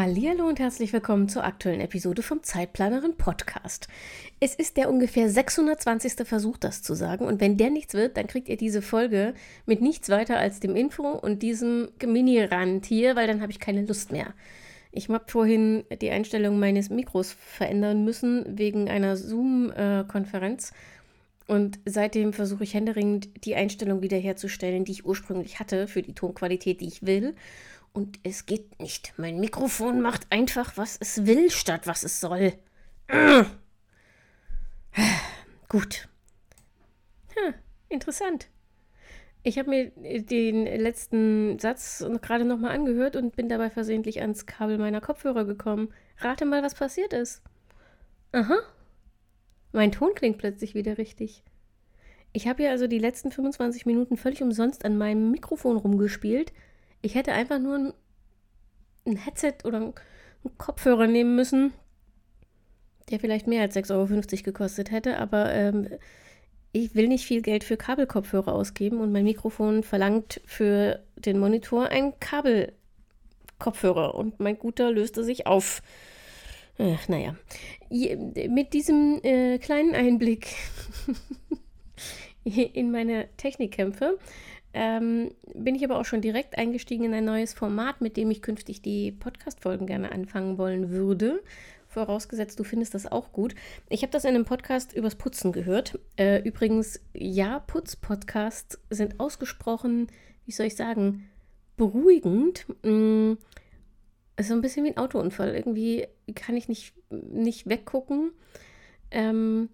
Hallo und herzlich willkommen zur aktuellen Episode vom Zeitplanerin Podcast. Es ist der ungefähr 620. Versuch, das zu sagen. Und wenn der nichts wird, dann kriegt ihr diese Folge mit nichts weiter als dem Info und diesem Mini-Rand hier, weil dann habe ich keine Lust mehr. Ich habe vorhin die Einstellung meines Mikros verändern müssen wegen einer Zoom-Konferenz. Und seitdem versuche ich händeringend die Einstellung wiederherzustellen, die ich ursprünglich hatte für die Tonqualität, die ich will. Und es geht nicht. Mein Mikrofon macht einfach, was es will, statt was es soll. Gut. Hm, interessant. Ich habe mir den letzten Satz gerade nochmal angehört und bin dabei versehentlich ans Kabel meiner Kopfhörer gekommen. Rate mal, was passiert ist. Aha. Mein Ton klingt plötzlich wieder richtig. Ich habe ja also die letzten 25 Minuten völlig umsonst an meinem Mikrofon rumgespielt, ich hätte einfach nur ein, ein Headset oder einen Kopfhörer nehmen müssen, der vielleicht mehr als 6,50 Euro gekostet hätte, aber ähm, ich will nicht viel Geld für Kabelkopfhörer ausgeben und mein Mikrofon verlangt für den Monitor einen Kabelkopfhörer und mein guter löste sich auf. Ach, naja, mit diesem äh, kleinen Einblick in meine Technikkämpfe ähm, bin ich aber auch schon direkt eingestiegen in ein neues Format, mit dem ich künftig die Podcast-Folgen gerne anfangen wollen würde. Vorausgesetzt, du findest das auch gut. Ich habe das in einem Podcast übers Putzen gehört. Äh, übrigens, ja, Putz-Podcasts sind ausgesprochen, wie soll ich sagen, beruhigend. Mm, so ein bisschen wie ein Autounfall. Irgendwie kann ich nicht, nicht weggucken. Ähm,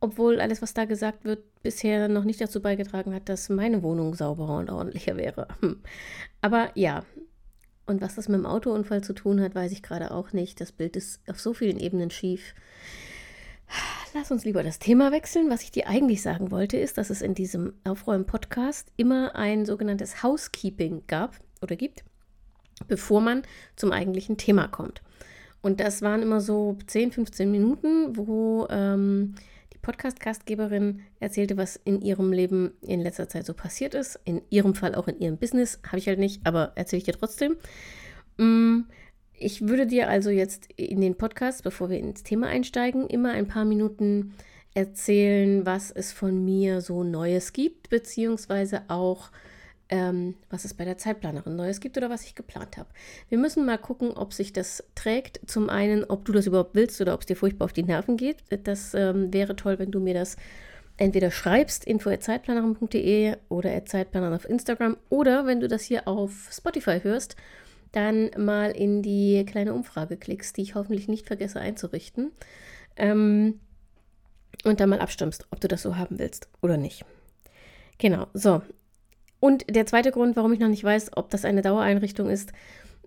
obwohl alles, was da gesagt wird, bisher noch nicht dazu beigetragen hat, dass meine Wohnung sauberer und ordentlicher wäre. Hm. Aber ja, und was das mit dem Autounfall zu tun hat, weiß ich gerade auch nicht. Das Bild ist auf so vielen Ebenen schief. Lass uns lieber das Thema wechseln. Was ich dir eigentlich sagen wollte, ist, dass es in diesem Aufräumen-Podcast immer ein sogenanntes Housekeeping gab oder gibt, bevor man zum eigentlichen Thema kommt. Und das waren immer so 10, 15 Minuten, wo ähm, Podcast-Gastgeberin erzählte, was in ihrem Leben in letzter Zeit so passiert ist. In ihrem Fall auch in ihrem Business. Habe ich halt nicht, aber erzähle ich dir trotzdem. Mm, ich würde dir also jetzt in den Podcast, bevor wir ins Thema einsteigen, immer ein paar Minuten erzählen, was es von mir so Neues gibt, beziehungsweise auch ähm, was es bei der Zeitplanerin Neues gibt oder was ich geplant habe. Wir müssen mal gucken, ob sich das trägt. Zum einen, ob du das überhaupt willst oder ob es dir furchtbar auf die Nerven geht. Das ähm, wäre toll, wenn du mir das entweder schreibst, info.zeitplanerin.de oder Zeitplanerin auf Instagram oder wenn du das hier auf Spotify hörst, dann mal in die kleine Umfrage klickst, die ich hoffentlich nicht vergesse einzurichten. Ähm, und dann mal abstimmst, ob du das so haben willst oder nicht. Genau, so, und der zweite Grund, warum ich noch nicht weiß, ob das eine Dauereinrichtung ist,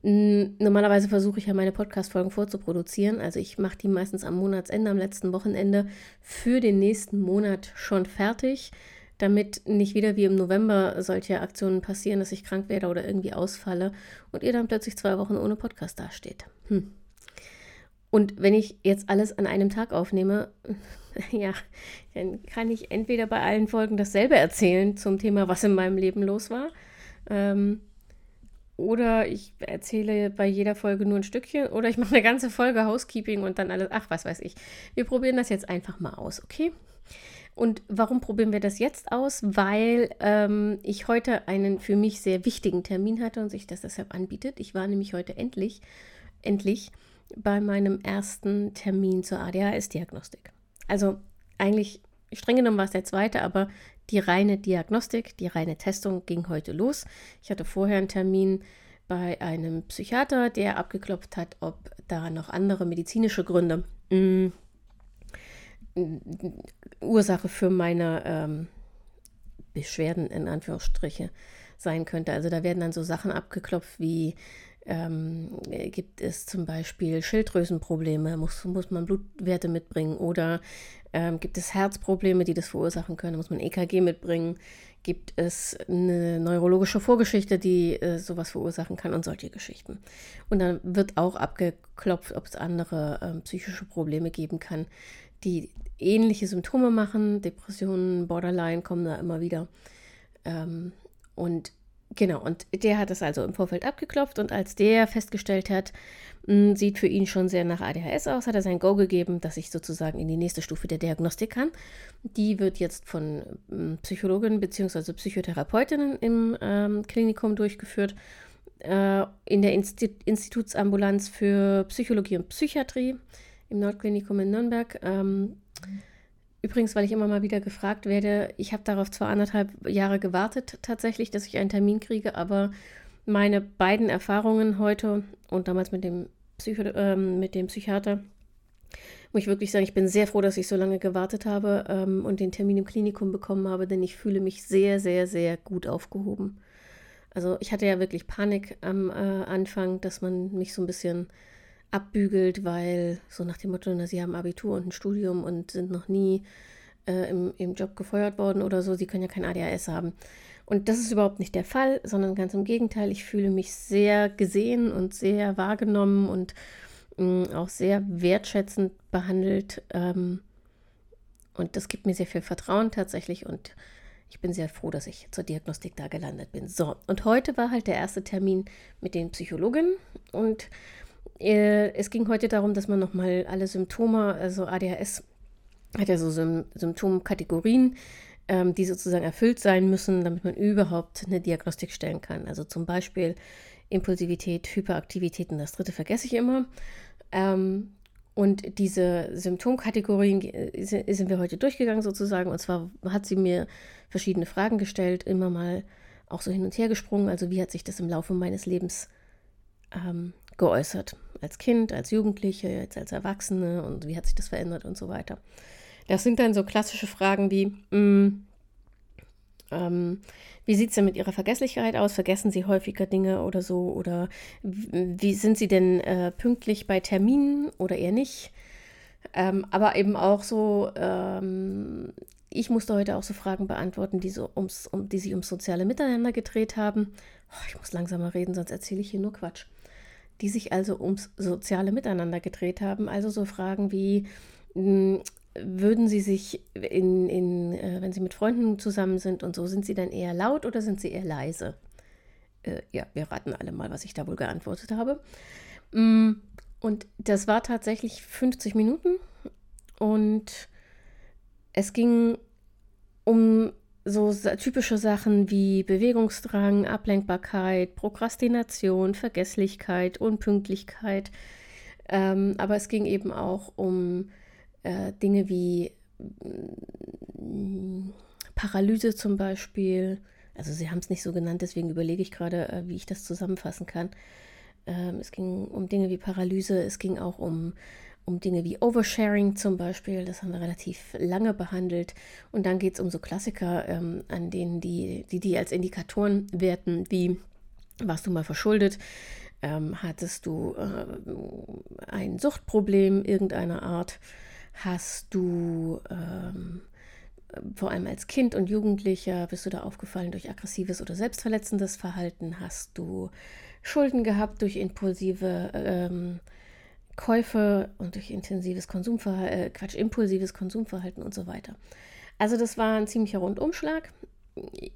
normalerweise versuche ich ja meine Podcast-Folgen vorzuproduzieren. Also ich mache die meistens am Monatsende, am letzten Wochenende für den nächsten Monat schon fertig, damit nicht wieder wie im November solche Aktionen passieren, dass ich krank werde oder irgendwie ausfalle und ihr dann plötzlich zwei Wochen ohne Podcast dasteht. Hm. Und wenn ich jetzt alles an einem Tag aufnehme, ja, dann kann ich entweder bei allen Folgen dasselbe erzählen zum Thema, was in meinem Leben los war. Ähm, oder ich erzähle bei jeder Folge nur ein Stückchen. Oder ich mache eine ganze Folge Housekeeping und dann alles. Ach, was weiß ich. Wir probieren das jetzt einfach mal aus, okay? Und warum probieren wir das jetzt aus? Weil ähm, ich heute einen für mich sehr wichtigen Termin hatte und sich das deshalb anbietet. Ich war nämlich heute endlich, endlich bei meinem ersten Termin zur ADHS-Diagnostik. Also eigentlich streng genommen war es der zweite, aber die reine Diagnostik, die reine Testung ging heute los. Ich hatte vorher einen Termin bei einem Psychiater, der abgeklopft hat, ob da noch andere medizinische Gründe mh, mm, Ursache für meine ähm, Beschwerden in Anführungsstriche sein könnte. Also da werden dann so Sachen abgeklopft wie ähm, gibt es zum Beispiel Schilddrüsenprobleme, muss, muss man Blutwerte mitbringen oder ähm, gibt es Herzprobleme, die das verursachen können, muss man EKG mitbringen, gibt es eine neurologische Vorgeschichte, die äh, sowas verursachen kann und solche Geschichten. Und dann wird auch abgeklopft, ob es andere ähm, psychische Probleme geben kann, die ähnliche Symptome machen. Depressionen, Borderline kommen da immer wieder. Ähm, und Genau, und der hat das also im Vorfeld abgeklopft und als der festgestellt hat, mh, hm, sieht für ihn schon sehr nach ADHS aus, hat er sein Go gegeben, dass ich sozusagen in die nächste Stufe der Diagnostik kann. Die wird jetzt von mh, hm, Psychologinnen bzw. Psychotherapeutinnen im ähm, Klinikum durchgeführt, äh, in der Insti Institutsambulanz für Psychologie und Psychiatrie im Nordklinikum in Nürnberg. Ähm, Übrigens, weil ich immer mal wieder gefragt werde, ich habe darauf zwar anderthalb Jahre gewartet tatsächlich, dass ich einen Termin kriege, aber meine beiden Erfahrungen heute und damals mit dem, Psycho, äh, mit dem Psychiater, muss ich wirklich sagen, ich bin sehr froh, dass ich so lange gewartet habe ähm, und den Termin im Klinikum bekommen habe, denn ich fühle mich sehr, sehr, sehr gut aufgehoben. Also ich hatte ja wirklich Panik am äh, Anfang, dass man mich so ein bisschen abbügelt, weil so nach dem Motto, na, sie haben Abitur und ein Studium und sind noch nie äh, im, im Job gefeuert worden oder so, sie können ja kein ADHS haben. Und das ist überhaupt nicht der Fall, sondern ganz im Gegenteil, ich fühle mich sehr gesehen und sehr wahrgenommen und mh, mm, auch sehr wertschätzend behandelt. Ähm, und das gibt mir sehr viel Vertrauen tatsächlich und ich bin sehr froh, dass ich zur Diagnostik da gelandet bin. So, und heute war halt der erste Termin mit den Psychologen und es ging heute darum, dass man nochmal alle Symptome, also ADHS hat ja so Sym Symptomkategorien, ähm, die sozusagen erfüllt sein müssen, damit man überhaupt eine Diagnostik stellen kann. Also zum Beispiel Impulsivität, Hyperaktivität und das dritte vergesse ich immer. Ähm, und diese Symptomkategorien äh, sind wir heute durchgegangen sozusagen. Und zwar hat sie mir verschiedene Fragen gestellt, immer mal auch so hin und her gesprungen. Also wie hat sich das im Laufe meines Lebens ähm, geäußert? Als Kind, als Jugendliche, jetzt als Erwachsene und wie hat sich das verändert und so weiter. Das sind dann so klassische Fragen wie, mh, mm, ähm, wie sieht es denn mit Ihrer Vergesslichkeit aus? Vergessen Sie häufiger Dinge oder so? Oder wie sind Sie denn äh, pünktlich bei Terminen oder eher nicht? Ähm, aber eben auch so, ähm, ich musste heute auch so Fragen beantworten, die, so ums, um, die sich ums soziale Miteinander gedreht haben. Oh, ich muss langsamer reden, sonst erzähle ich hier nur Quatsch die sich also ums soziale Miteinander gedreht haben. Also so Fragen wie, hm, würden Sie sich, in, in, äh, wenn Sie mit Freunden zusammen sind und so, sind Sie dann eher laut oder sind Sie eher leise? Äh, ja, wir raten alle mal, was ich da wohl geantwortet habe. Mm, und das war tatsächlich 50 Minuten und es ging um so typische Sachen wie Bewegungsdrang, Ablenkbarkeit, Prokrastination, Vergesslichkeit, Unpünktlichkeit. Ähm, aber es ging eben auch um äh, Dinge wie äh, Paralyse zum Beispiel. Also sie haben es nicht so genannt, deswegen überlege ich gerade, äh, wie ich das zusammenfassen kann. Ähm, es ging um Dinge wie Paralyse, es ging auch um um Dinge wie Oversharing zum Beispiel, das haben wir relativ lange behandelt. Und dann geht es um so Klassiker, ähm, an denen die, die die als Indikatoren werten, wie warst du mal verschuldet, ähm, hattest du äh, ein Suchtproblem irgendeiner Art, hast du ähm, vor allem als Kind und Jugendlicher bist du da aufgefallen durch aggressives oder selbstverletzendes Verhalten, hast du Schulden gehabt durch impulsive ähm, Käufe und durch intensives Konsumverhalten, äh, Quatsch, impulsives Konsumverhalten und so weiter. Also das war ein ziemlicher Rundumschlag.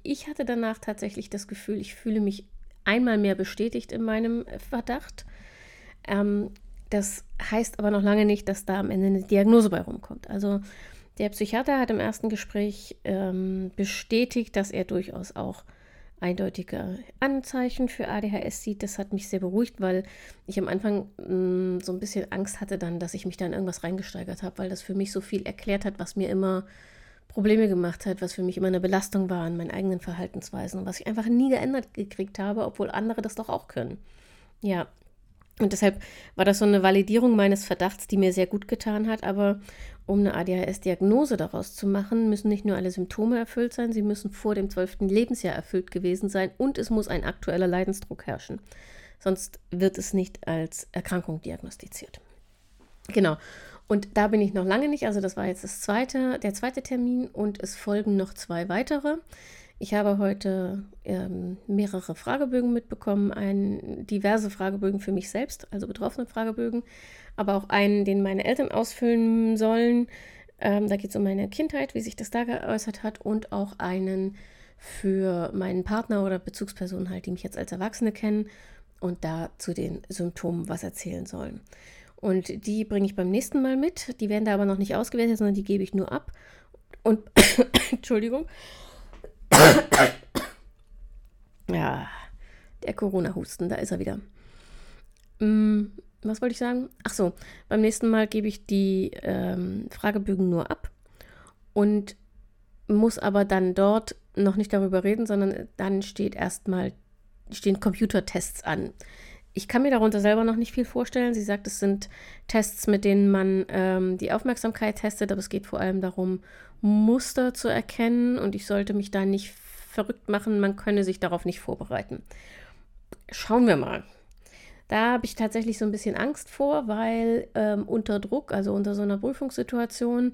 Ich hatte danach tatsächlich das Gefühl, ich fühle mich einmal mehr bestätigt in meinem Verdacht. Ähm, das heißt aber noch lange nicht, dass da am Ende eine Diagnose bei rumkommt. Also der Psychiater hat im ersten Gespräch ähm, bestätigt, dass er durchaus auch eindeutige Anzeichen für ADHS sieht. Das hat mich sehr beruhigt, weil ich am Anfang mh, mm, so ein bisschen Angst hatte dann, dass ich mich da in irgendwas reingesteigert habe, weil das für mich so viel erklärt hat, was mir immer Probleme gemacht hat, was für mich immer eine Belastung war an meinen eigenen Verhaltensweisen und was ich einfach nie geändert gekriegt habe, obwohl andere das doch auch können. Ja, und deshalb war das so eine Validierung meines Verdachts, die mir sehr gut getan hat. Aber um eine ADHS-Diagnose daraus zu machen, müssen nicht nur alle Symptome erfüllt sein, sie müssen vor dem zwölften Lebensjahr erfüllt gewesen sein und es muss ein aktueller Leidensdruck herrschen. sonst wird es nicht als Erkrankung diagnostiziert. Genau. Und da bin ich noch lange nicht. Also das war jetzt das zweite, der zweite Termin und es folgen noch zwei weitere. Ich habe heute ähm, mehrere Fragebögen mitbekommen, ein, diverse Fragebögen für mich selbst, also betroffene Fragebögen, aber auch einen, den meine Eltern ausfüllen sollen. Ähm, da geht es um meine Kindheit, wie sich das da geäußert hat, und auch einen für meinen Partner oder Bezugspersonen halt, die mich jetzt als Erwachsene kennen und da zu den Symptomen was erzählen sollen. Und die bringe ich beim nächsten Mal mit. Die werden da aber noch nicht ausgewertet, sondern die gebe ich nur ab. Und Entschuldigung. Ja, der Corona-Husten, da ist er wieder. Hm, was wollte ich sagen? Ach so, beim nächsten Mal gebe ich die ähm, Fragebögen nur ab und muss aber dann dort noch nicht darüber reden, sondern dann steht erstmal, stehen Computertests an. Ich kann mir darunter selber noch nicht viel vorstellen. Sie sagt, es sind Tests, mit denen man ähm, die Aufmerksamkeit testet, aber es geht vor allem darum, Muster zu erkennen und ich sollte mich da nicht verrückt machen, man könne sich darauf nicht vorbereiten. Schauen wir mal. Da habe ich tatsächlich so ein bisschen Angst vor, weil ähm, unter Druck, also unter so einer Prüfungssituation,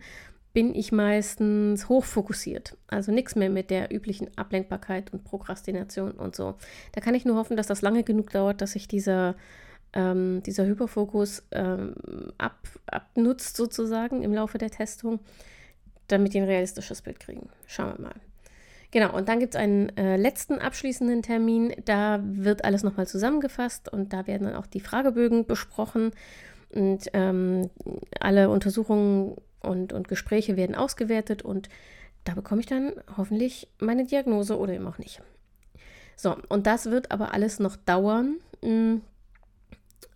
bin ich meistens hochfokussiert. Also nichts mehr mit der üblichen Ablenkbarkeit und Prokrastination und so. Da kann ich nur hoffen, dass das lange genug dauert, dass sich dieser, ähm, dieser Hyperfokus ähm, ab, abnutzt sozusagen im Laufe der Testung, damit wir ein realistisches Bild kriegen. Schauen wir mal. Genau, und dann gibt es einen äh, letzten abschließenden Termin. Da wird alles nochmal zusammengefasst und da werden dann auch die Fragebögen besprochen. Und ähm, alle Untersuchungen und, und Gespräche werden ausgewertet und da bekomme ich dann hoffentlich meine Diagnose oder eben auch nicht. So, und das wird aber alles noch dauern. Hm,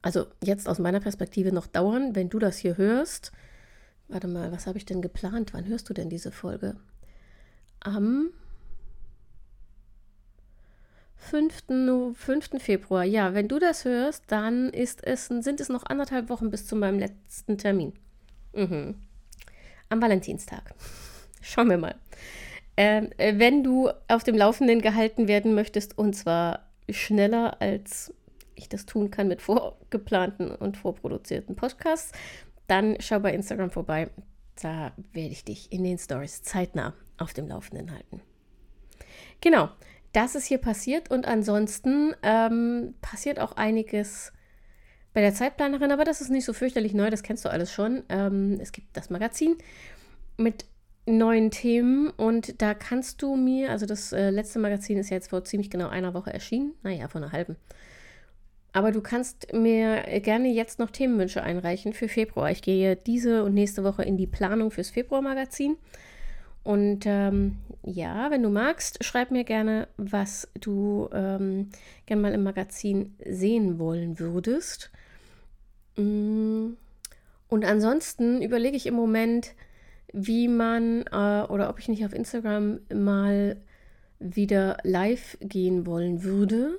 also jetzt aus meiner Perspektive noch dauern, wenn du das hier hörst. Warte mal, was habe ich denn geplant? Wann hörst du denn diese Folge? Am 5. 5. Februar. Ja, wenn du das hörst, dann ist es, sind es noch anderthalb Wochen bis zu meinem letzten Termin. Mhm am Valentinstag. Schauen wir mal. Ähm, äh, wenn du auf dem Laufenden gehalten werden möchtest, und zwar schneller als ich das tun kann mit vorgeplanten und vorproduzierten Podcasts, dann schau bei Instagram vorbei. Da werde ich dich in den Stories zeitnah auf dem Laufenden halten. Genau, das ist hier passiert und ansonsten ähm, passiert auch einiges bei der Zeitplanerin, aber das ist nicht so fürchterlich neu, das kennst du alles schon. Ähm, es gibt das Magazin mit neuen Themen und da kannst du mir, also das äh, letzte Magazin ist jetzt vor ziemlich genau einer Woche erschienen, naja, vor einer halben. Aber du kannst mir gerne jetzt noch Themenwünsche einreichen für Februar. Ich gehe diese und nächste Woche in die Planung fürs Februar-Magazin. Und ähm, ja, wenn du magst, schreib mir gerne, was du ähm, gerne mal im Magazin sehen wollen würdest. Mm. Und ansonsten überlege ich im Moment, wie man äh, oder ob ich nicht auf Instagram mal wieder live gehen wollen würde.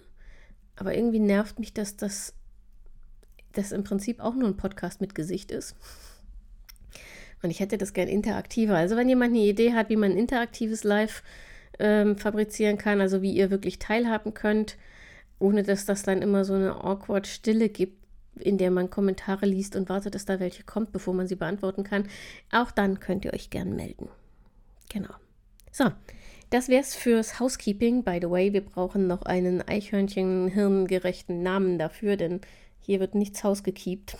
Aber irgendwie nervt mich, dass das, das im Prinzip auch nur ein Podcast mit Gesicht ist. Und ich hätte das gern interaktiver. Also wenn jemand eine Idee hat, wie man ein interaktives Live ähm, fabrizieren kann, also wie ihr wirklich teilhaben könnt, ohne dass das dann immer so eine awkward Stille gibt, in der man Kommentare liest und wartet, dass da welche kommt, bevor man sie beantworten kann. Auch dann könnt ihr euch gern melden. Genau. So, das wär's fürs Housekeeping. By the way, wir brauchen noch einen Eichhörnchen-hirngerechten Namen dafür, denn hier wird nichts hausgekiept.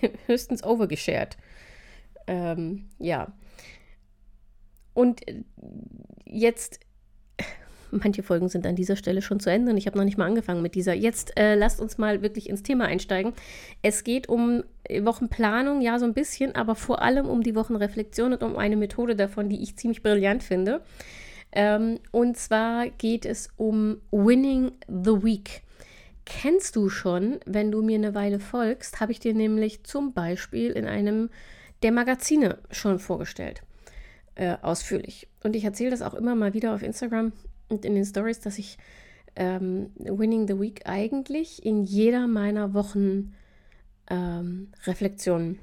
Höchstens overgeshared. Ähm, ja. Und jetzt manche Folgen sind an dieser Stelle schon zu Ende und ich habe noch nicht mal angefangen mit dieser. Jetzt äh, lasst uns mal wirklich ins Thema einsteigen. Es geht um Wochenplanung, ja, so ein bisschen, aber vor allem um die Wochenreflexion und um eine Methode davon, die ich ziemlich brillant finde. Ähm, und zwar geht es um Winning the Week. Kennst du schon, wenn du mir eine Weile folgst, habe ich dir nämlich zum Beispiel in einem der Magazine schon vorgestellt. Äh, ausführlich. Und ich erzähle das auch immer mal wieder auf Instagram und in den Stories, dass ich ähm, Winning the Week eigentlich in jeder meiner Wochen ähm, Reflexionen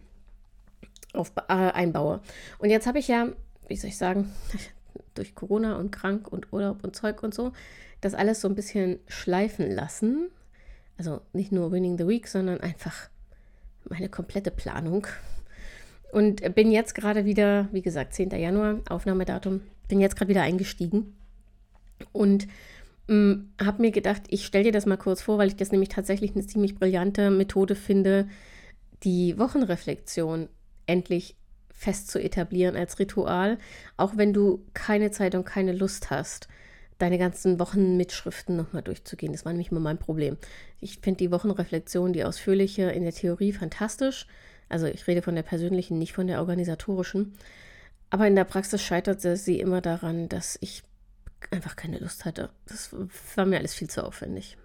äh, einbaue. Und jetzt habe ich ja, wie soll ich sagen, durch Corona und krank und Urlaub und Zeug und so, das alles so ein bisschen schleifen lassen. Also nicht nur Winning the Week, sondern einfach meine komplette Planung. Und bin jetzt gerade wieder, wie gesagt, 10. Januar, Aufnahmedatum, bin jetzt gerade wieder eingestiegen und mm, habe mir gedacht, ich stelle dir das mal kurz vor, weil ich das nämlich tatsächlich eine ziemlich brillante Methode finde, die Wochenreflexion endlich fest zu etablieren als Ritual, auch wenn du keine Zeit und keine Lust hast, deine ganzen Wochenmitschriften nochmal durchzugehen. Das war nämlich immer mein Problem. Ich finde die Wochenreflexion, die ausführliche in der Theorie fantastisch. Also ich rede von der persönlichen, nicht von der organisatorischen. Aber in der Praxis scheitert sie immer daran, dass ich einfach keine Lust hatte. Das war mir alles viel zu aufwendig.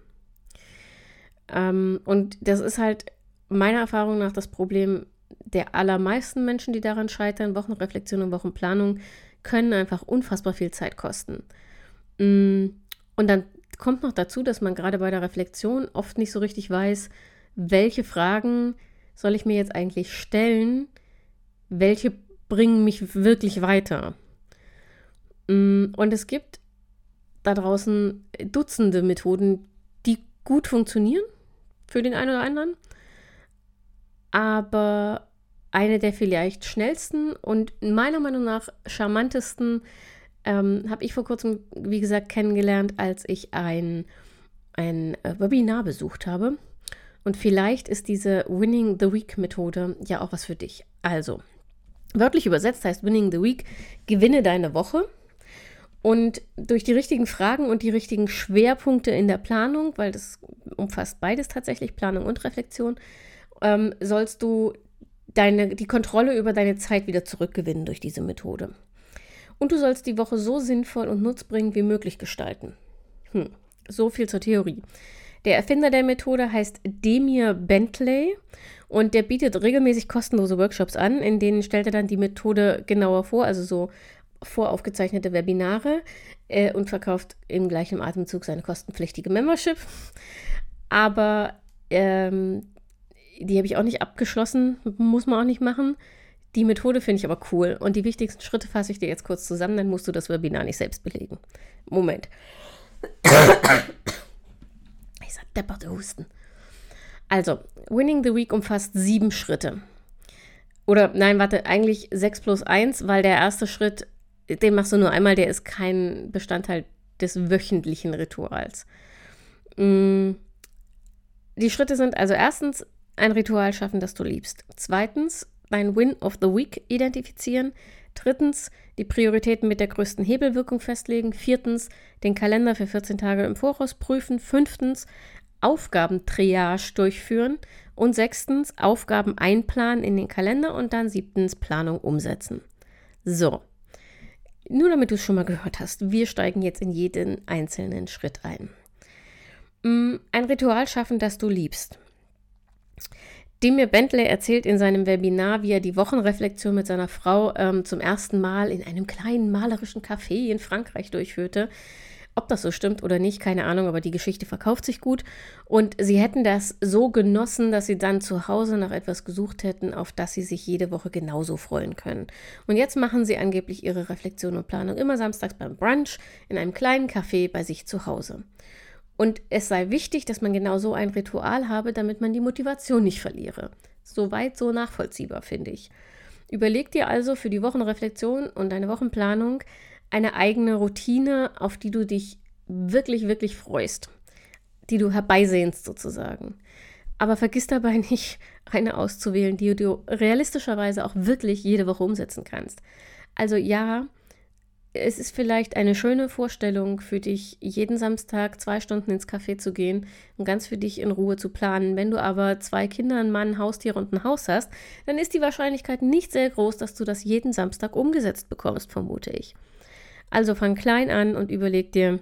Ähm, und das ist halt meiner Erfahrung nach das Problem der allermeisten Menschen, die daran scheitern. Wochenreflexion und Wochenplanung können einfach unfassbar viel Zeit kosten. Mm, und dann kommt noch dazu, dass man gerade bei der Reflexion oft nicht so richtig weiß, welche Fragen soll ich mir jetzt eigentlich stellen, welche bringen mich wirklich weiter. Mm, und es gibt da draußen Dutzende Methoden, die gut funktionieren für den einen oder anderen. Aber eine der vielleicht schnellsten und meiner Meinung nach charmantesten ähm, habe ich vor kurzem, wie gesagt, kennengelernt, als ich ein, ein äh, Webinar besucht habe. Und vielleicht ist diese Winning the Week Methode ja auch was für dich. Also, wörtlich übersetzt heißt Winning the Week, gewinne deine Woche. Und durch die richtigen Fragen und die richtigen Schwerpunkte in der Planung, weil das umfasst beides tatsächlich, Planung und Reflexion, ähm, sollst du deine, die Kontrolle über deine Zeit wieder zurückgewinnen durch diese Methode. Und du sollst die Woche so sinnvoll und nutzbringend wie möglich gestalten. Hm, so viel zur Theorie. Der Erfinder der Methode heißt Demir Bentley und der bietet regelmäßig kostenlose Workshops an, in denen stellt er dann die Methode genauer vor, also so voraufgezeichnete Webinare äh, und verkauft im gleichen Atemzug seine kostenpflichtige Membership. Aber ähm, die habe ich auch nicht abgeschlossen, muss man auch nicht machen. Die Methode finde ich aber cool und die wichtigsten Schritte fasse ich dir jetzt kurz zusammen, dann musst du das Webinar nicht selbst belegen. Moment. Dieser depperte Husten. Also, Winning the Week umfasst sieben Schritte. Oder nein, warte, eigentlich sechs plus eins, weil der erste Schritt, den machst du nur einmal, der ist kein Bestandteil des wöchentlichen Rituals. Mm, die Schritte sind also erstens ein Ritual schaffen, das du liebst. Zweitens dein Win of the Week identifizieren. Drittens, die Prioritäten mit der größten Hebelwirkung festlegen. Viertens, den Kalender für 14 Tage im Voraus prüfen. Fünftens, Aufgabentriage durchführen. Und sechstens, Aufgaben einplanen in den Kalender. Und dann siebtens, Planung umsetzen. So, nur damit du es schon mal gehört hast, wir steigen jetzt in jeden einzelnen Schritt ein. Mm, ein Ritual schaffen, das du liebst. Demir Bentley erzählt in seinem Webinar, wie er die Wochenreflexion mit seiner Frau ähm, zum ersten Mal in einem kleinen malerischen Café in Frankreich durchführte. Ob das so stimmt oder nicht, keine Ahnung, aber die Geschichte verkauft sich gut. Und sie hätten das so genossen, dass sie dann zu Hause nach etwas gesucht hätten, auf das sie sich jede Woche genauso freuen können. Und jetzt machen sie angeblich ihre Reflexion und Planung immer samstags beim Brunch in einem kleinen Café bei sich zu Hause. Und es sei wichtig, dass man genau so ein Ritual habe, damit man die Motivation nicht verliere. Soweit so nachvollziehbar, finde ich. Überleg dir also für die Wochenreflexion und deine Wochenplanung eine eigene Routine, auf die du dich wirklich, wirklich freust, die du herbeisehnst sozusagen. Aber vergiss dabei nicht, eine auszuwählen, die du realistischerweise auch wirklich jede Woche umsetzen kannst. Also ja, es ist vielleicht eine schöne Vorstellung für dich, jeden Samstag zwei Stunden ins Café zu gehen und ganz für dich in Ruhe zu planen. Wenn du aber zwei Kinder, einen Mann, Haustiere und ein Haus hast, dann ist die Wahrscheinlichkeit nicht sehr groß, dass du das jeden Samstag umgesetzt bekommst, vermute ich. Also fang klein an und überleg dir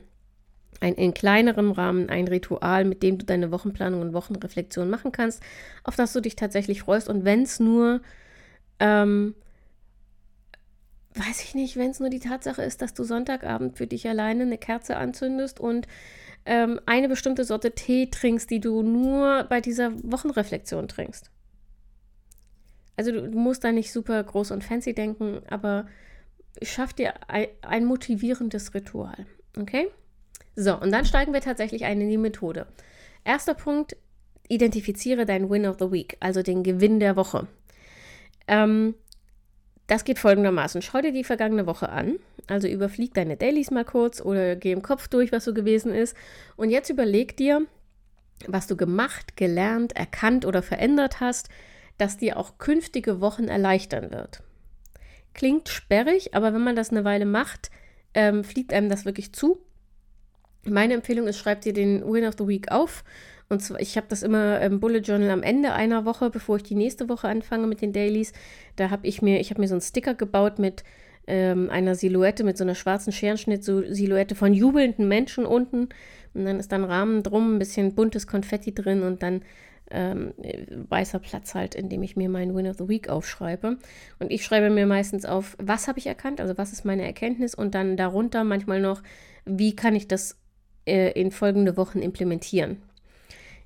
ein, in kleinerem Rahmen ein Ritual, mit dem du deine Wochenplanung und Wochenreflexion machen kannst, auf das du dich tatsächlich freust. Und wenn es nur ähm, weiß ich nicht, wenn es nur die Tatsache ist, dass du Sonntagabend für dich alleine eine Kerze anzündest und ähm, eine bestimmte Sorte Tee trinkst, die du nur bei dieser Wochenreflexion trinkst. Also du, du musst da nicht super groß und fancy denken, aber schaff dir ein, ein motivierendes Ritual. Okay? So, und dann steigen wir tatsächlich ein in die Methode. Erster Punkt, identifiziere deinen Win of the Week, also den Gewinn der Woche. Ähm, das geht folgendermaßen. Schau dir die vergangene Woche an. Also überflieg deine Dailies mal kurz oder geh im Kopf durch, was so gewesen ist. Und jetzt überleg dir, was du gemacht, gelernt, erkannt oder verändert hast, das dir auch künftige Wochen erleichtern wird. Klingt sperrig, aber wenn man das eine Weile macht, ähm, fliegt einem das wirklich zu. Meine Empfehlung ist, schreib dir den Win of the Week auf. Und zwar, ich habe das immer im Bullet Journal am Ende einer Woche, bevor ich die nächste Woche anfange mit den Dailies. Da habe ich mir, ich habe mir so einen Sticker gebaut mit ähm, einer Silhouette, mit so einer schwarzen Scherenschnitt, so Silhouette von jubelnden Menschen unten. Und dann ist dann Rahmen drum, ein bisschen buntes Konfetti drin und dann ähm, weißer Platz halt, in dem ich mir meinen Win of the Week aufschreibe. Und ich schreibe mir meistens auf, was habe ich erkannt, also was ist meine Erkenntnis und dann darunter manchmal noch, wie kann ich das äh, in folgende Wochen implementieren.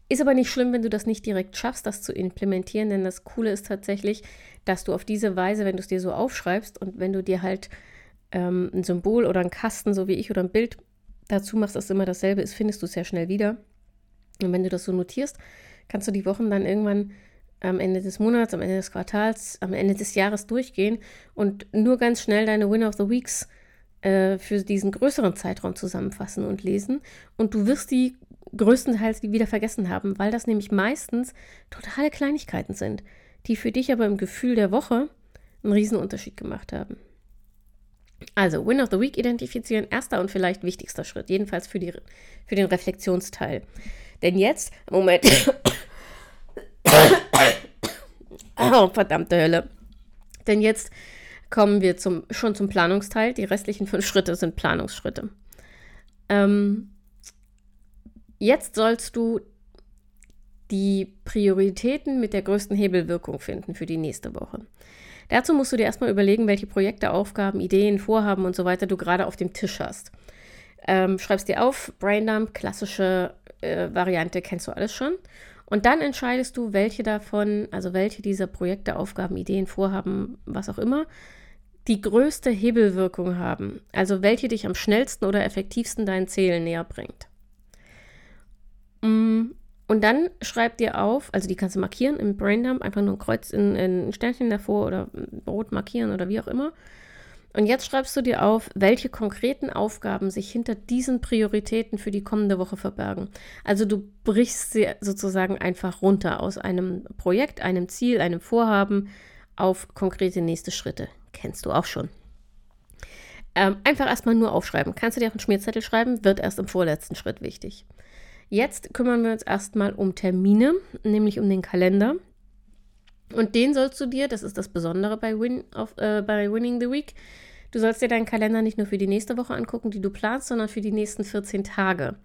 Ist aber nicht schlimm, wenn du das nicht direkt schaffst, das zu implementieren, denn das Coole ist tatsächlich, dass du auf diese Weise, wenn du es dir so aufschreibst und wenn du dir halt ähm, ein Symbol oder einen Kasten, so wie ich, oder ein Bild dazu machst, das immer dasselbe ist, findest du es sehr schnell wieder. Und wenn du das so notierst, kannst du die Wochen dann irgendwann am Ende des Monats, am Ende des Quartals, am Ende des Jahres durchgehen und nur ganz schnell deine Win of the Weeks äh, für diesen größeren Zeitraum zusammenfassen und lesen. Und du wirst die größtenteils wieder vergessen haben, weil das nämlich meistens totale Kleinigkeiten sind, die für dich aber im Gefühl der Woche einen Riesenunterschied gemacht haben. Also, Win of the Week identifizieren, erster und vielleicht wichtigster Schritt, jedenfalls für, die, für den Reflexionsteil. Denn jetzt, Moment. oh, verdammte Hölle. Denn jetzt kommen wir zum, schon zum Planungsteil. Die restlichen fünf Schritte sind Planungsschritte. Ähm, Jetzt sollst du die Prioritäten mit der größten Hebelwirkung finden für die nächste Woche. Dazu musst du dir erstmal überlegen, welche Projekte, Aufgaben, Ideen, Vorhaben und so weiter du gerade auf dem Tisch hast. Ähm, schreibst dir auf, Braindump, klassische äh, Variante, kennst du alles schon. Und dann entscheidest du, welche davon, also welche dieser Projekte, Aufgaben, Ideen, Vorhaben, was auch immer, die größte Hebelwirkung haben. Also welche dich am schnellsten oder effektivsten deinen Zielen näher bringt. Mm, und dann schreib dir auf, also die kannst du markieren im Braindump, einfach nur ein Kreuz in, in ein Sternchen davor oder rot markieren oder wie auch immer. Und jetzt schreibst du dir auf, welche konkreten Aufgaben sich hinter diesen Prioritäten für die kommende Woche verbergen. Also du brichst sie sozusagen einfach runter aus einem Projekt, einem Ziel, einem Vorhaben auf konkrete nächste Schritte. Kennst du auch schon. Ähm, einfach erstmal nur aufschreiben. Kannst du dir auf einen Schmierzettel schreiben, wird erst im vorletzten Schritt wichtig. Jetzt kümmern wir uns erstmal um Termine, nämlich um den Kalender. Und den sollst du dir, das ist das Besondere bei, Win of, äh, bei Winning the Week, du sollst dir deinen Kalender nicht nur für die nächste Woche angucken, die du planst, sondern für die nächsten 14 Tage.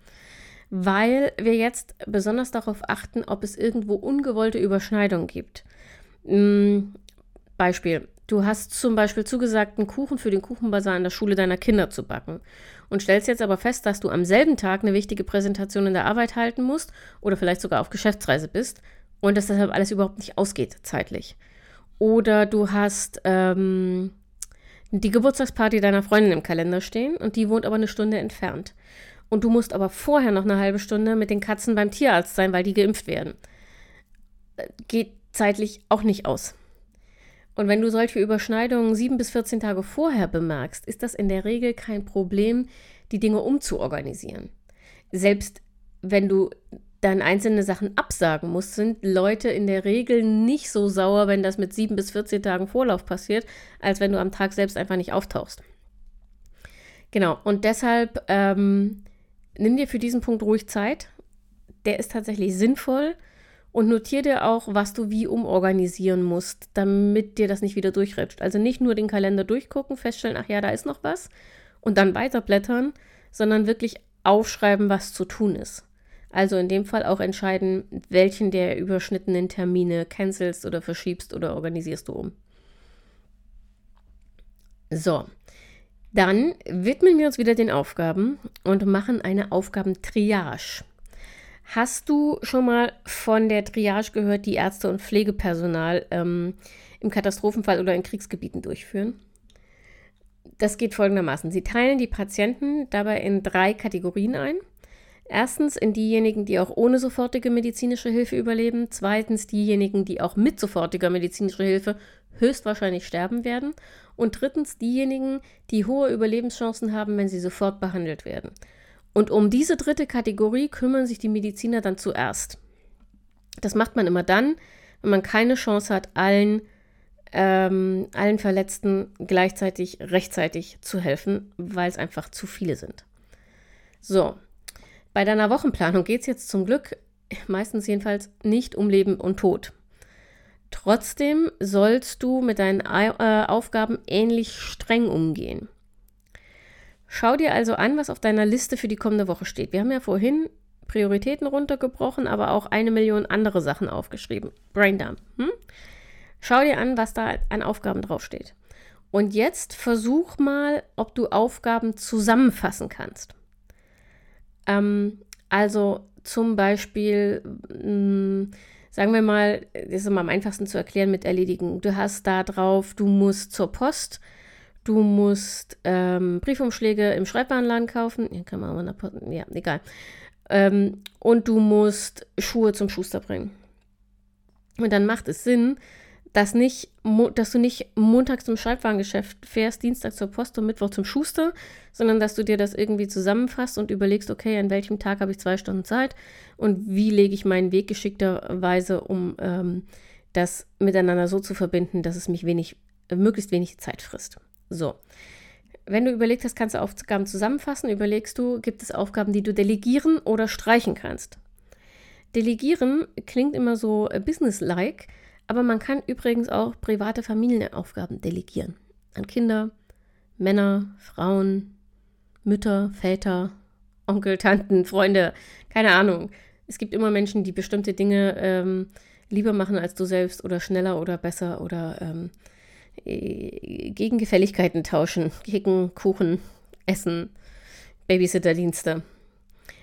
Weil wir jetzt besonders darauf achten, ob es irgendwo ungewollte Überschneidungen gibt. Hm, Beispiel, Du hast zum Beispiel zugesagt, einen Kuchen für den Kuchenbazar in der Schule deiner Kinder zu backen und stellst jetzt aber fest, dass du am selben Tag eine wichtige Präsentation in der Arbeit halten musst oder vielleicht sogar auf Geschäftsreise bist und dass deshalb alles überhaupt nicht ausgeht zeitlich. Oder du hast ähm, die Geburtstagsparty deiner Freundin im Kalender stehen und die wohnt aber eine Stunde entfernt. Und du musst aber vorher noch eine halbe Stunde mit den Katzen beim Tierarzt sein, weil die geimpft werden. Äh, geht zeitlich auch nicht aus. Und wenn du solche Überschneidungen sieben bis 14 Tage vorher bemerkst, ist das in der Regel kein Problem, die Dinge umzuorganisieren. Selbst wenn du dann einzelne Sachen absagen musst, sind Leute in der Regel nicht so sauer, wenn das mit sieben bis 14 Tagen Vorlauf passiert, als wenn du am Tag selbst einfach nicht auftauchst. Genau, und deshalb ähm, nimm dir für diesen Punkt ruhig Zeit. Der ist tatsächlich sinnvoll und notier dir auch, was du wie umorganisieren musst, damit dir das nicht wieder durchrutscht. Also nicht nur den Kalender durchgucken, feststellen, ach ja, da ist noch was und dann weiterblättern, sondern wirklich aufschreiben, was zu tun ist. Also in dem Fall auch entscheiden, welchen der überschnittenen Termine cancelst oder verschiebst oder organisierst du um. So, dann widmen wir uns wieder den Aufgaben und machen eine Aufgabentriage. Hast du schon mal von der Triage gehört, die Ärzte und Pflegepersonal ähm, im Katastrophenfall oder in Kriegsgebieten durchführen? Das geht folgendermaßen. Sie teilen die Patienten dabei in drei Kategorien ein. Erstens in diejenigen, die auch ohne sofortige medizinische Hilfe überleben. Zweitens diejenigen, die auch mit sofortiger medizinischer Hilfe höchstwahrscheinlich sterben werden. Und drittens diejenigen, die hohe Überlebenschancen haben, wenn sie sofort behandelt werden. Und um diese dritte Kategorie kümmern sich die Mediziner dann zuerst. Das macht man immer dann, wenn man keine Chance hat, allen, ähm, allen Verletzten gleichzeitig rechtzeitig zu helfen, weil es einfach zu viele sind. So, bei deiner Wochenplanung geht es jetzt zum Glück meistens jedenfalls nicht um Leben und Tod. Trotzdem sollst du mit deinen äh, Aufgaben ähnlich streng umgehen. Schau dir also an, was auf deiner Liste für die kommende Woche steht. Wir haben ja vorhin Prioritäten runtergebrochen, aber auch eine Million andere Sachen aufgeschrieben. Braindump. Hm? Schau dir an, was da an Aufgaben draufsteht. Und jetzt versuch mal, ob du Aufgaben zusammenfassen kannst. Ähm, also zum Beispiel, mh, hm, sagen wir mal, das ist immer am einfachsten zu erklären mit erledigen. Du hast da drauf, du musst zur Post, du musst ähm, Briefumschläge im Schreibwarenladen kaufen. Ja, kann man aber Post, ja, egal. Ähm, und du musst Schuhe zum Schuster bringen. Und dann macht es Sinn, dass, nicht, dass du nicht montags zum Schreibwarengeschäft fährst, Dienstag zur Post und Mittwoch zum Schuster, sondern dass du dir das irgendwie zusammenfasst und überlegst, okay, an welchem Tag habe ich zwei Stunden Zeit und wie lege ich meinen Weg geschickterweise, um ähm, das miteinander so zu verbinden, dass es mich wenig, äh, möglichst wenig Zeit frisst. So. Wenn du überlegt hast, kannst du Aufgaben zusammenfassen, überlegst du, gibt es Aufgaben, die du delegieren oder streichen kannst. Delegieren klingt immer so äh, businesslike, aber man kann übrigens auch private Familienaufgaben delegieren. An Kinder, Männer, Frauen, Mütter, Väter, Onkel, Tanten, Freunde, keine Ahnung. Es gibt immer Menschen, die bestimmte Dinge ähm, lieber machen als du selbst oder schneller oder besser oder ähm, äh, gegen Gefälligkeiten tauschen, gegen Kuchen, Essen, Babysitterdienste.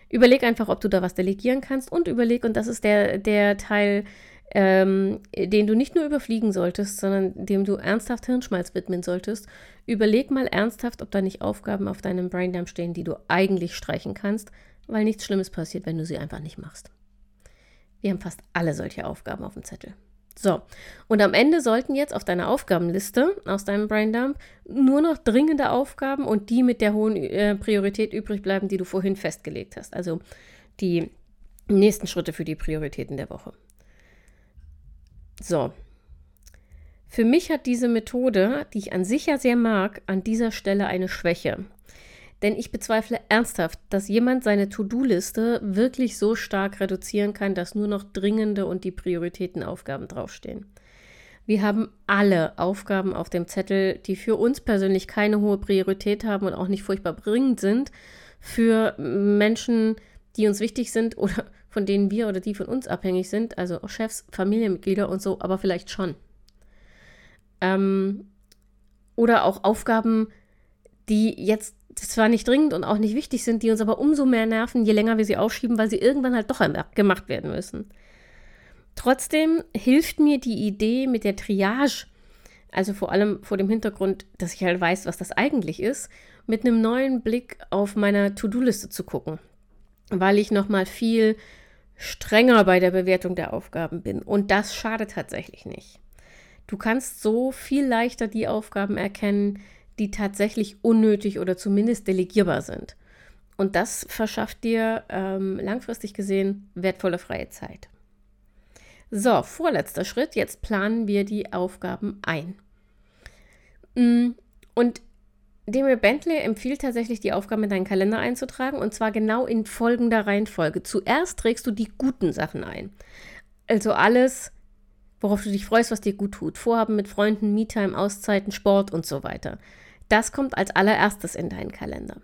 Überleg einfach, ob du da was delegieren kannst und überleg, und das ist der, der Teil, ähm, den du nicht nur überfliegen solltest, sondern dem du ernsthaft Hirnschmalz widmen solltest. Überleg mal ernsthaft, ob da nicht Aufgaben auf deinem Braindump stehen, die du eigentlich streichen kannst, weil nichts Schlimmes passiert, wenn du sie einfach nicht machst. Wir haben fast alle solche Aufgaben auf dem Zettel. So, und am Ende sollten jetzt auf deiner Aufgabenliste aus deinem Braindump nur noch dringende Aufgaben und die mit der hohen äh, Priorität übrig bleiben, die du vorhin festgelegt hast. Also die nächsten Schritte für die Prioritäten der Woche. So. Für mich hat diese Methode, die ich an sich ja sehr mag, an dieser Stelle eine Schwäche. Denn ich bezweifle ernsthaft, dass jemand seine To-Do-Liste wirklich so stark reduzieren kann, dass nur noch dringende und die Prioritätenaufgaben draufstehen. Wir haben alle Aufgaben auf dem Zettel, die für uns persönlich keine hohe Priorität haben und auch nicht furchtbar dringend sind, für Menschen, die uns wichtig sind oder von denen wir oder die von uns abhängig sind, also Chefs, Familienmitglieder und so, aber vielleicht schon. Ähm, oder auch Aufgaben, die jetzt zwar nicht dringend und auch nicht wichtig sind, die uns aber umso mehr nerven, je länger wir sie aufschieben, weil sie irgendwann halt doch gemacht werden müssen. Trotzdem hilft mir die Idee mit der Triage, also vor allem vor dem Hintergrund, dass ich halt weiß, was das eigentlich ist, mit einem neuen Blick auf meiner To-Do-Liste zu gucken, weil ich nochmal viel strenger bei der Bewertung der Aufgaben bin. Und das schadet tatsächlich nicht. Du kannst so viel leichter die Aufgaben erkennen, die tatsächlich unnötig oder zumindest delegierbar sind. Und das verschafft dir ähm, langfristig gesehen wertvolle freie Zeit. So, vorletzter Schritt. Jetzt planen wir die Aufgaben ein. Mm, und Demir Bentley empfiehlt tatsächlich, die Aufgaben in deinen Kalender einzutragen und zwar genau in folgender Reihenfolge. Zuerst trägst du die guten Sachen ein. Also alles, worauf du dich freust, was dir gut tut. Vorhaben mit Freunden, Me-Time, Auszeiten, Sport und so weiter. Das kommt als allererstes in deinen Kalender.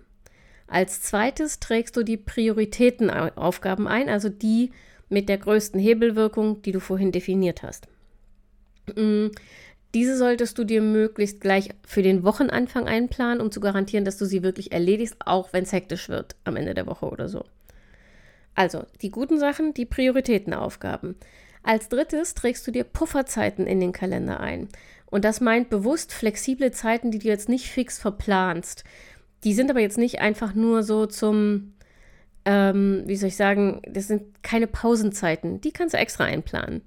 Als zweites trägst du die Prioritätenaufgaben ein, also die mit der größten Hebelwirkung, die du vorhin definiert hast. Mm, diese solltest du dir möglichst gleich für den Wochenanfang einplanen, um zu garantieren, dass du sie wirklich erledigst, auch wenn es hektisch wird am Ende der Woche oder so. Also, die guten Sachen, die Prioritätenaufgaben. Als drittes trägst du dir Pufferzeiten in den Kalender ein. Und das meint bewusst flexible Zeiten, die du jetzt nicht fix verplanst. Die sind aber jetzt nicht einfach nur so zum ähm, wie soll ich sagen, das sind keine Pausenzeiten, die kannst du extra einplanen.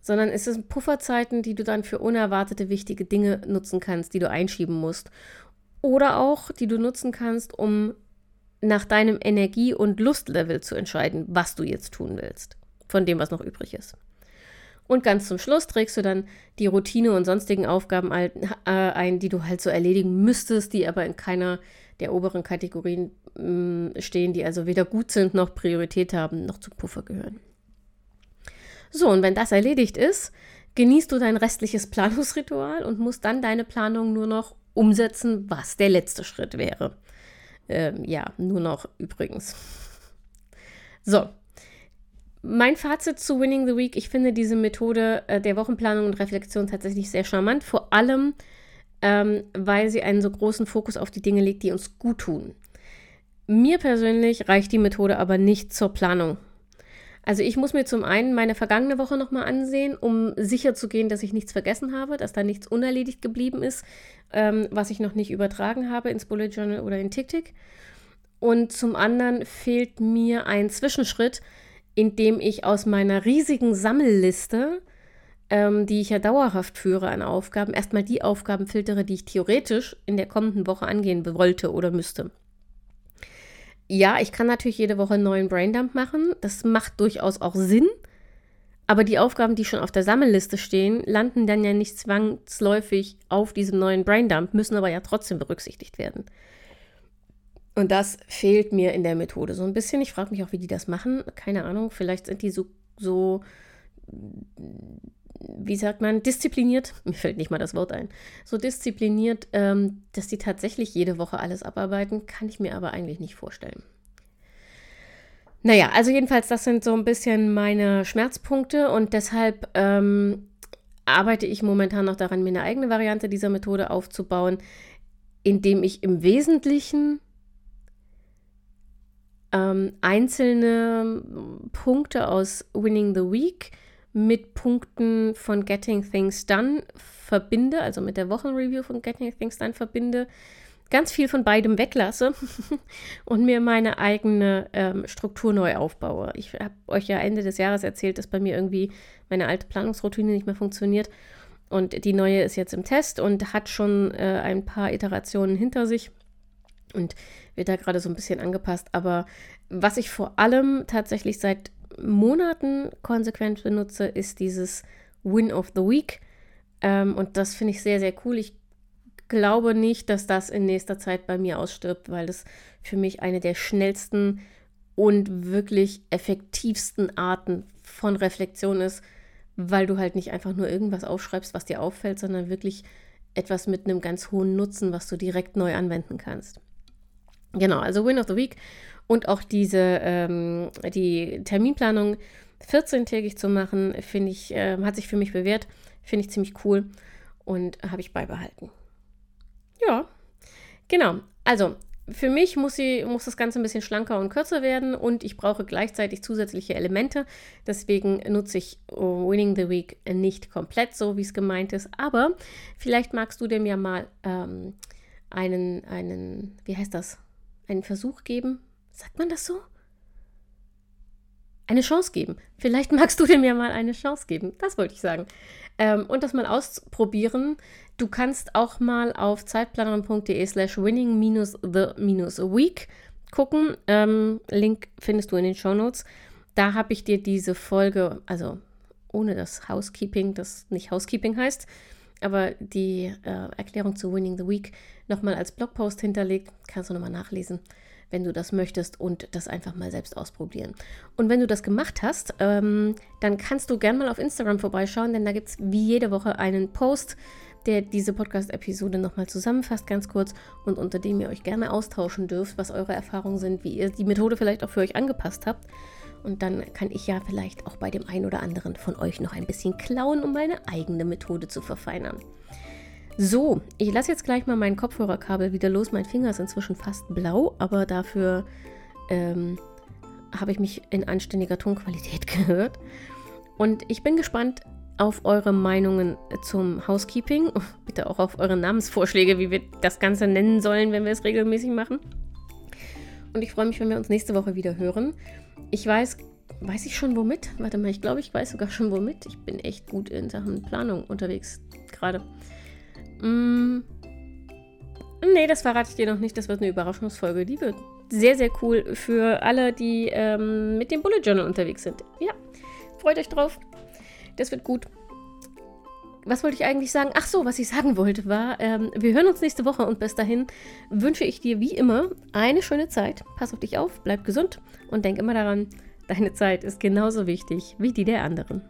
Sondern es sind Pufferzeiten, die du dann für unerwartete wichtige Dinge nutzen kannst, die du einschieben musst. Oder auch, die du nutzen kannst, um nach deinem Energie- und Lustlevel zu entscheiden, was du jetzt tun willst, von dem, was noch übrig ist. Und ganz zum Schluss trägst du dann die Routine und sonstigen Aufgaben äh, ein, die du halt so erledigen müsstest, die aber in keiner der oberen Kategorien mm, stehen, die also weder gut sind noch Priorität haben, noch zum Puffer gehören. So, und wenn das erledigt ist, genießt du dein restliches Planungsritual und musst dann deine Planung nur noch umsetzen, was der letzte Schritt wäre. Ähm, ja, nur noch übrigens. So, mein Fazit zu Winning the Week, ich finde diese Methode äh, der Wochenplanung und Reflexion tatsächlich sehr charmant, vor allem ähm, weil sie einen so großen Fokus auf die Dinge legt, die uns gut tun. Mir persönlich reicht die Methode aber nicht zur Planung. Also ich muss mir zum einen meine vergangene Woche nochmal ansehen, um sicher zu gehen, dass ich nichts vergessen habe, dass da nichts unerledigt geblieben ist, ähm, was ich noch nicht übertragen habe ins Bullet Journal oder in TickTick. Und zum anderen fehlt mir ein Zwischenschritt, indem ich aus meiner riesigen Sammelliste, ähm, die ich ja dauerhaft führe an Aufgaben, erstmal die Aufgaben filtere, die ich theoretisch in der kommenden Woche angehen wollte oder müsste. Ja, ich kann natürlich jede Woche einen neuen Braindump machen. Das macht durchaus auch Sinn. Aber die Aufgaben, die schon auf der Sammelliste stehen, landen dann ja nicht zwangsläufig auf diesem neuen Braindump, müssen aber ja trotzdem berücksichtigt werden. Und das fehlt mir in der Methode so ein bisschen. Ich frage mich auch, wie die das machen. Keine Ahnung, vielleicht sind die so, so, wie sagt man, diszipliniert. Mir fällt nicht mal das Wort ein. So diszipliniert, ähm, dass die tatsächlich jede Woche alles abarbeiten, kann ich mir aber eigentlich nicht vorstellen. Naja, also jedenfalls, das sind so ein bisschen meine Schmerzpunkte und deshalb ähm, arbeite ich momentan noch daran, mir eine eigene Variante dieser Methode aufzubauen, indem ich im Wesentlichen ähm, einzelne Punkte aus Winning the Week mit Punkten von Getting Things Done verbinde, also mit der Wochenreview von Getting Things Done verbinde, ganz viel von beidem weglasse und mir meine eigene ähm, Struktur neu aufbaue. Ich habe euch ja Ende des Jahres erzählt, dass bei mir irgendwie meine alte Planungsroutine nicht mehr funktioniert. Und die neue ist jetzt im Test und hat schon äh, ein paar Iterationen hinter sich und wird da gerade so ein bisschen angepasst. Aber was ich vor allem tatsächlich seit Monaten konsequent benutze, ist dieses Win of the Week. Ähm, und das finde ich sehr, sehr cool. Ich glaube nicht, dass das in nächster Zeit bei mir ausstirbt, weil das für mich eine der schnellsten und wirklich effektivsten Arten von Reflexion ist, weil du halt nicht einfach nur irgendwas aufschreibst, was dir auffällt, sondern wirklich etwas mit einem ganz hohen Nutzen, was du direkt neu anwenden kannst. Genau, also Win of the Week und auch diese, ähm, die Terminplanung 14-tägig zu machen, finde ich, äh, hat sich für mich bewährt, finde ich ziemlich cool und habe ich beibehalten. Ja, genau. Also, für mich muss, sie, muss das Ganze ein bisschen schlanker und kürzer werden und ich brauche gleichzeitig zusätzliche Elemente. Deswegen nutze ich Winning the Week nicht komplett so, wie es gemeint ist. Aber vielleicht magst du dem ja mal ähm, einen, einen, wie heißt das? Einen Versuch geben. Sagt man das so? Eine Chance geben. Vielleicht magst du dem ja mal eine Chance geben. Das wollte ich sagen. Ähm, und das mal ausprobieren. Du kannst auch mal auf zeitplanerin.de slash winning-the-week gucken. Ähm, Link findest du in den Show Notes. Da habe ich dir diese Folge, also ohne das Housekeeping, das nicht Housekeeping heißt, aber die äh, Erklärung zu Winning the Week nochmal als Blogpost hinterlegt. Kannst du nochmal nachlesen, wenn du das möchtest und das einfach mal selbst ausprobieren. Und wenn du das gemacht hast, ähm, dann kannst du gerne mal auf Instagram vorbeischauen, denn da gibt es wie jede Woche einen Post, der diese Podcast-Episode nochmal zusammenfasst, ganz kurz, und unter dem ihr euch gerne austauschen dürft, was eure Erfahrungen sind, wie ihr die Methode vielleicht auch für euch angepasst habt. Und dann kann ich ja vielleicht auch bei dem einen oder anderen von euch noch ein bisschen klauen, um meine eigene Methode zu verfeinern. So, ich lasse jetzt gleich mal mein Kopfhörerkabel wieder los. Mein Finger ist inzwischen fast blau, aber dafür ähm, habe ich mich in anständiger Tonqualität gehört. Und ich bin gespannt auf eure Meinungen zum Housekeeping. Bitte auch auf eure Namensvorschläge, wie wir das Ganze nennen sollen, wenn wir es regelmäßig machen. Und ich freue mich, wenn wir uns nächste Woche wieder hören. Ich weiß, weiß ich schon womit? Warte mal, ich glaube, ich weiß sogar schon womit. Ich bin echt gut in Sachen Planung unterwegs gerade. Mm. Nee, das verrate ich dir noch nicht. Das wird eine Überraschungsfolge. Die wird sehr, sehr cool für alle, die ähm, mit dem Bullet Journal unterwegs sind. Ja, freut euch drauf. Das wird gut. Was wollte ich eigentlich sagen? Ach so, was ich sagen wollte war, ähm, wir hören uns nächste Woche und bis dahin wünsche ich dir wie immer eine schöne Zeit. Pass auf dich auf, bleib gesund und denk immer daran, deine Zeit ist genauso wichtig wie die der anderen.